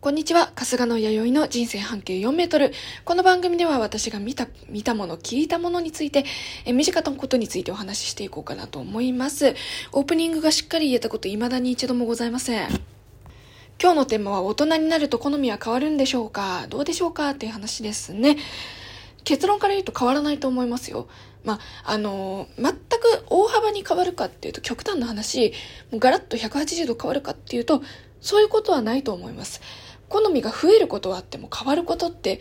こんにちは。春日の弥生の人生半径4メートル。この番組では私が見た、見たもの、聞いたものについて、え身近なことについてお話ししていこうかなと思います。オープニングがしっかり言えたこと未だに一度もございません。今日のテーマは大人になると好みは変わるんでしょうか？どうでしょうか？っていう話ですね。結論から言うと変わらないと思いますよ。まあ、あのー、全く大幅に変わるかっていうと極端な話、もうガラッと180度変わるかっていうと、そういうことはないと思います。好みが増えることはあっても変わることって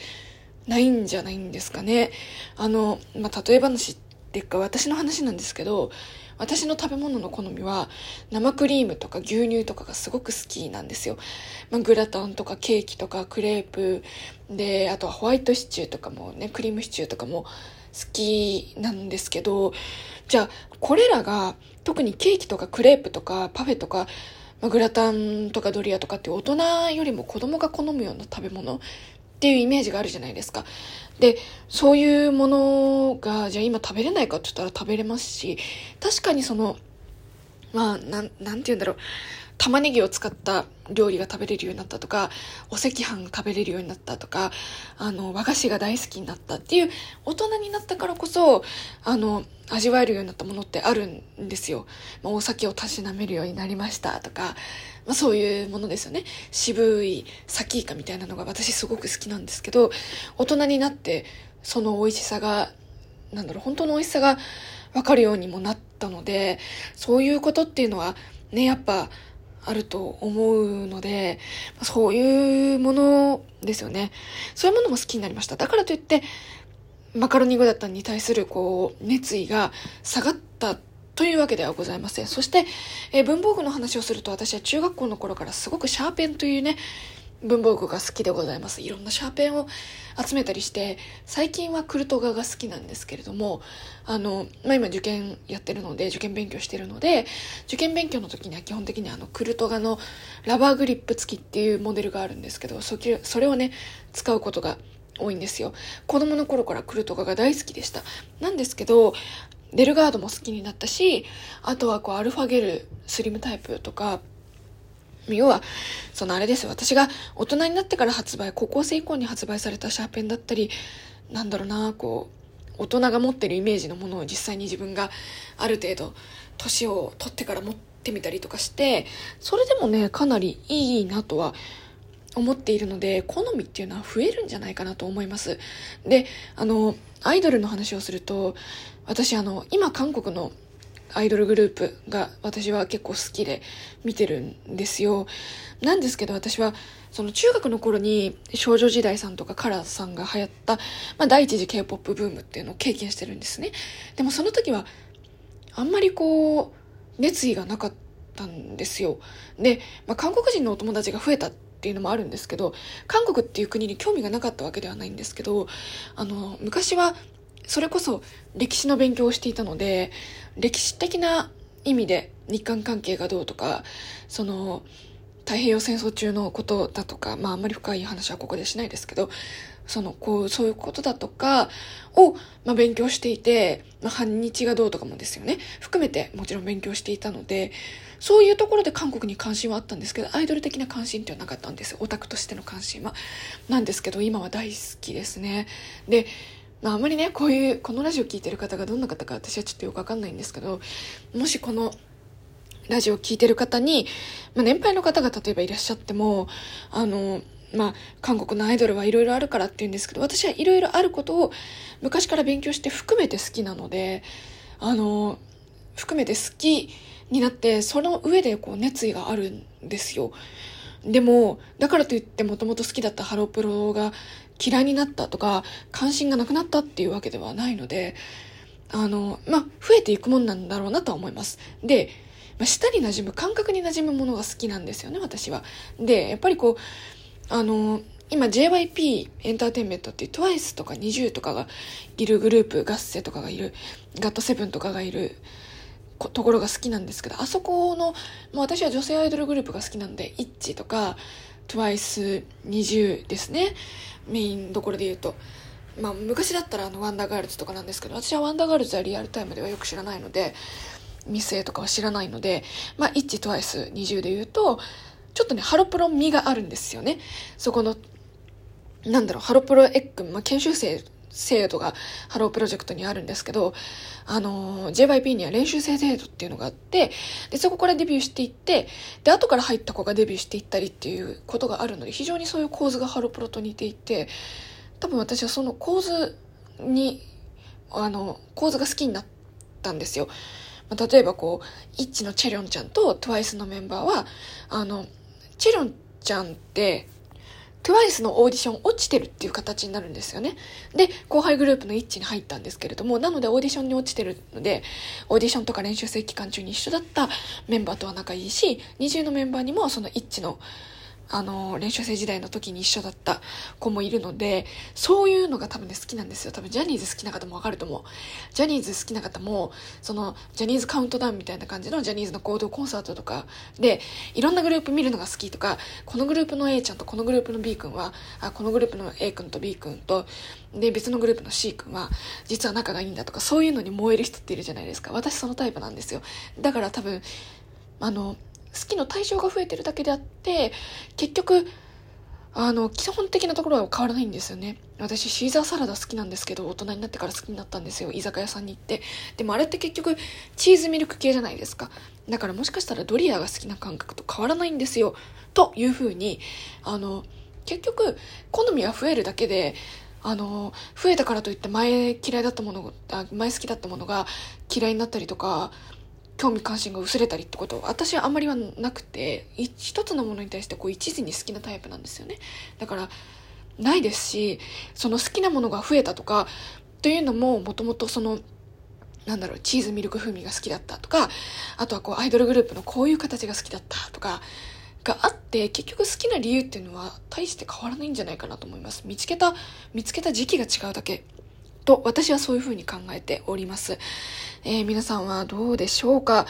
ないんじゃないんですかね。あの、まあ、例え話っていうか私の話なんですけど、私の食べ物の好みは生クリームとか牛乳とかがすごく好きなんですよ。まあ、グラタンとかケーキとかクレープで、あとはホワイトシチューとかもね、クリームシチューとかも好きなんですけど、じゃあこれらが特にケーキとかクレープとかパフェとかまあ、グラタンとかドリアとかって大人よりも子供が好むような食べ物っていうイメージがあるじゃないですか。で、そういうものが、じゃあ今食べれないかって言ったら食べれますし、確かにその、まあ、なん、なんて言うんだろう。玉ねぎを使った料理が食べれるようになったとか、お赤飯が食べれるようになったとか、あの、和菓子が大好きになったっていう、大人になったからこそ、あの、味わえるようになったものってあるんですよ。まあ、お酒をたしなめるようになりましたとか、まあ、そういうものですよね。渋いサキイカみたいなのが私すごく好きなんですけど、大人になってその美味しさが、なんだろう、本当の美味しさがわかるようにもなったので、そういうことっていうのはね、やっぱあると思うので、そういうものですよね。そういうものも好きになりました。だからといって、マカロニグラタンに対するこう、熱意が下がったというわけではございません。そして、え文房具の話をすると私は中学校の頃からすごくシャーペンというね、文房具が好きでございます。いろんなシャーペンを集めたりして、最近はクルトガが好きなんですけれども、あの、まあ、今受験やってるので、受験勉強してるので、受験勉強の時には基本的にあの、クルトガのラバーグリップ付きっていうモデルがあるんですけど、そそれをね、使うことが多いんですよ。子供の頃からクルトガが大好きでした。なんですけど、デルガードも好きになったし、あとはこう、アルファゲル、スリムタイプとか、要は、そのあれです。私が大人になってから発売、高校生以降に発売されたシャーペンだったり、なんだろうな、こう、大人が持ってるイメージのものを実際に自分がある程度、年を取ってから持ってみたりとかして、それでもね、かなりいいなとは思っているので、好みっていうのは増えるんじゃないかなと思います。で、あの、アイドルの話をすると、私あの、今韓国のアイドルグループが私は結構好きで見てるんですよ。なんですけど私はその中学の頃に少女時代さんとかカラーさんが流行った、まあ、第一次 K-POP ブームっていうのを経験してるんですね。でもその時はあんまりこう熱意がなかったんですよ。で、まあ、韓国人のお友達が増えたっていうのもあるんですけど韓国っていう国に興味がなかったわけではないんですけどあの昔はそれこそ歴史の勉強をしていたので、歴史的な意味で日韓関係がどうとか、その、太平洋戦争中のことだとか、まああんまり深い話はここでしないですけど、その、こう、そういうことだとかを、まあ勉強していて、まあ反日がどうとかもですよね、含めてもちろん勉強していたので、そういうところで韓国に関心はあったんですけど、アイドル的な関心っていうのはなかったんですオタクとしての関心は。なんですけど、今は大好きですね。で、まあ、あまりねこういうこのラジオ聴いてる方がどんな方か私はちょっとよくわかんないんですけどもしこのラジオ聴いてる方に、まあ、年配の方が例えばいらっしゃってもあのまあ、韓国のアイドルはいろいろあるからって言うんですけど私はいろいろあることを昔から勉強して含めて好きなのであの含めて好きになってその上でこう熱意があるんですよ。でもだからといってもともと好きだったハロプロが嫌いになったとか、関心がなくなったっていうわけではないので、あの、まあ、増えていくもんなんだろうなとは思います。で、まあ、舌に馴染む、感覚に馴染むものが好きなんですよね、私は。で、やっぱりこう、あの、今 JYP エンターテインメントっていう TWICE とか NiziU とかがいるグループ、ガッセとかがいる、 GOT7とかがいるところが好きなんですけど、あそこの、もう私は女性アイドルグループが好きなんで、ITZY とか、 TWICE、NiziU ですね。メインどころで言うと。まあ、昔だったらあの Wonder Girls とかなんですけど、私は Wonder Girls はリアルタイムではよく知らないので、miss A とかは知らないので、まあ、 ITZY、TWICE、NiziU で言うと、ちょっとね、ハロプロ味があるんですよね。そこの、なんだろう、ハロプロエッグ、まあ、研修生制度がハロープロジェクトにあるんですけど、あの、JYP には練習生制度っていうのがあって、で、そこからデビューしていって、で、後から入った子がデビューしていったりっていうことがあるので、非常にそういう構図がハロプロと似ていて、多分私はその構図に、あの、構図が好きになったんですよ。まあ、例えばこう、イッチのチェリョンちゃんと TWICE のメンバーは、あの、チェリョンちゃんって、TWICE のオーディション落ちてるっていう形になるんですよね。で、後輩グループの一致に入ったんですけれども、なのでオーディションに落ちてるので、オーディションとか練習生期間中に一緒だったメンバーとは仲いいし、二重のメンバーにもその一致のあの、練習生時代の時に一緒だった子もいるので、そういうのが多分ね、好きなんですよ。多分ジャニーズ好きな方もわかると思う。ジャニーズ好きな方も、その、ジャニーズカウントダウンみたいな感じのジャニーズの合同コンサートとかで、いろんなグループ見るのが好きとか、このグループの A ちゃんとこのグループの B 君は、あ、このグループの A 君と B 君と、で、別のグループの C 君は、実は仲がいいんだとか、そういうのに燃える人っているじゃないですか。私そのタイプなんですよ。だから多分、あの、好きの対象が増えてるだけであって結局あの基本的なところは変わらないんですよね。私シーザーサラダ好きなんですけど大人になってから好きになったんですよ。居酒屋さんに行って。でもあれって結局チーズミルク系じゃないですか。だからもしかしたらドリアが好きな感覚と変わらないんですよ。というふうにあの結局好みは増えるだけであの増えたからといって前嫌いだったものあ前好きだったものが嫌いになったりとか興味関心が薄れたりってこと私はあんまりはなくて一つのものに対してこう一途に好きなタイプなんですよね。だからないですしその好きなものが増えたとかというのももともとそのなんだろうチーズミルク風味が好きだったとかあとはこうアイドルグループのこういう形が好きだったとかがあって結局好きな理由っていうのは大して変わらないんじゃないかなと思います。見つけた見つけた時期が違うだけ。と私はそういうふうに考えております。えー、皆さんはどうでしょうか？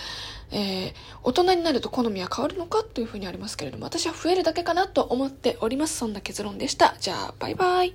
えー、大人になると好みは変わるのかというふうにありますけれども、私は増えるだけかなと思っております。そんな結論でした。じゃあ、バイバイ。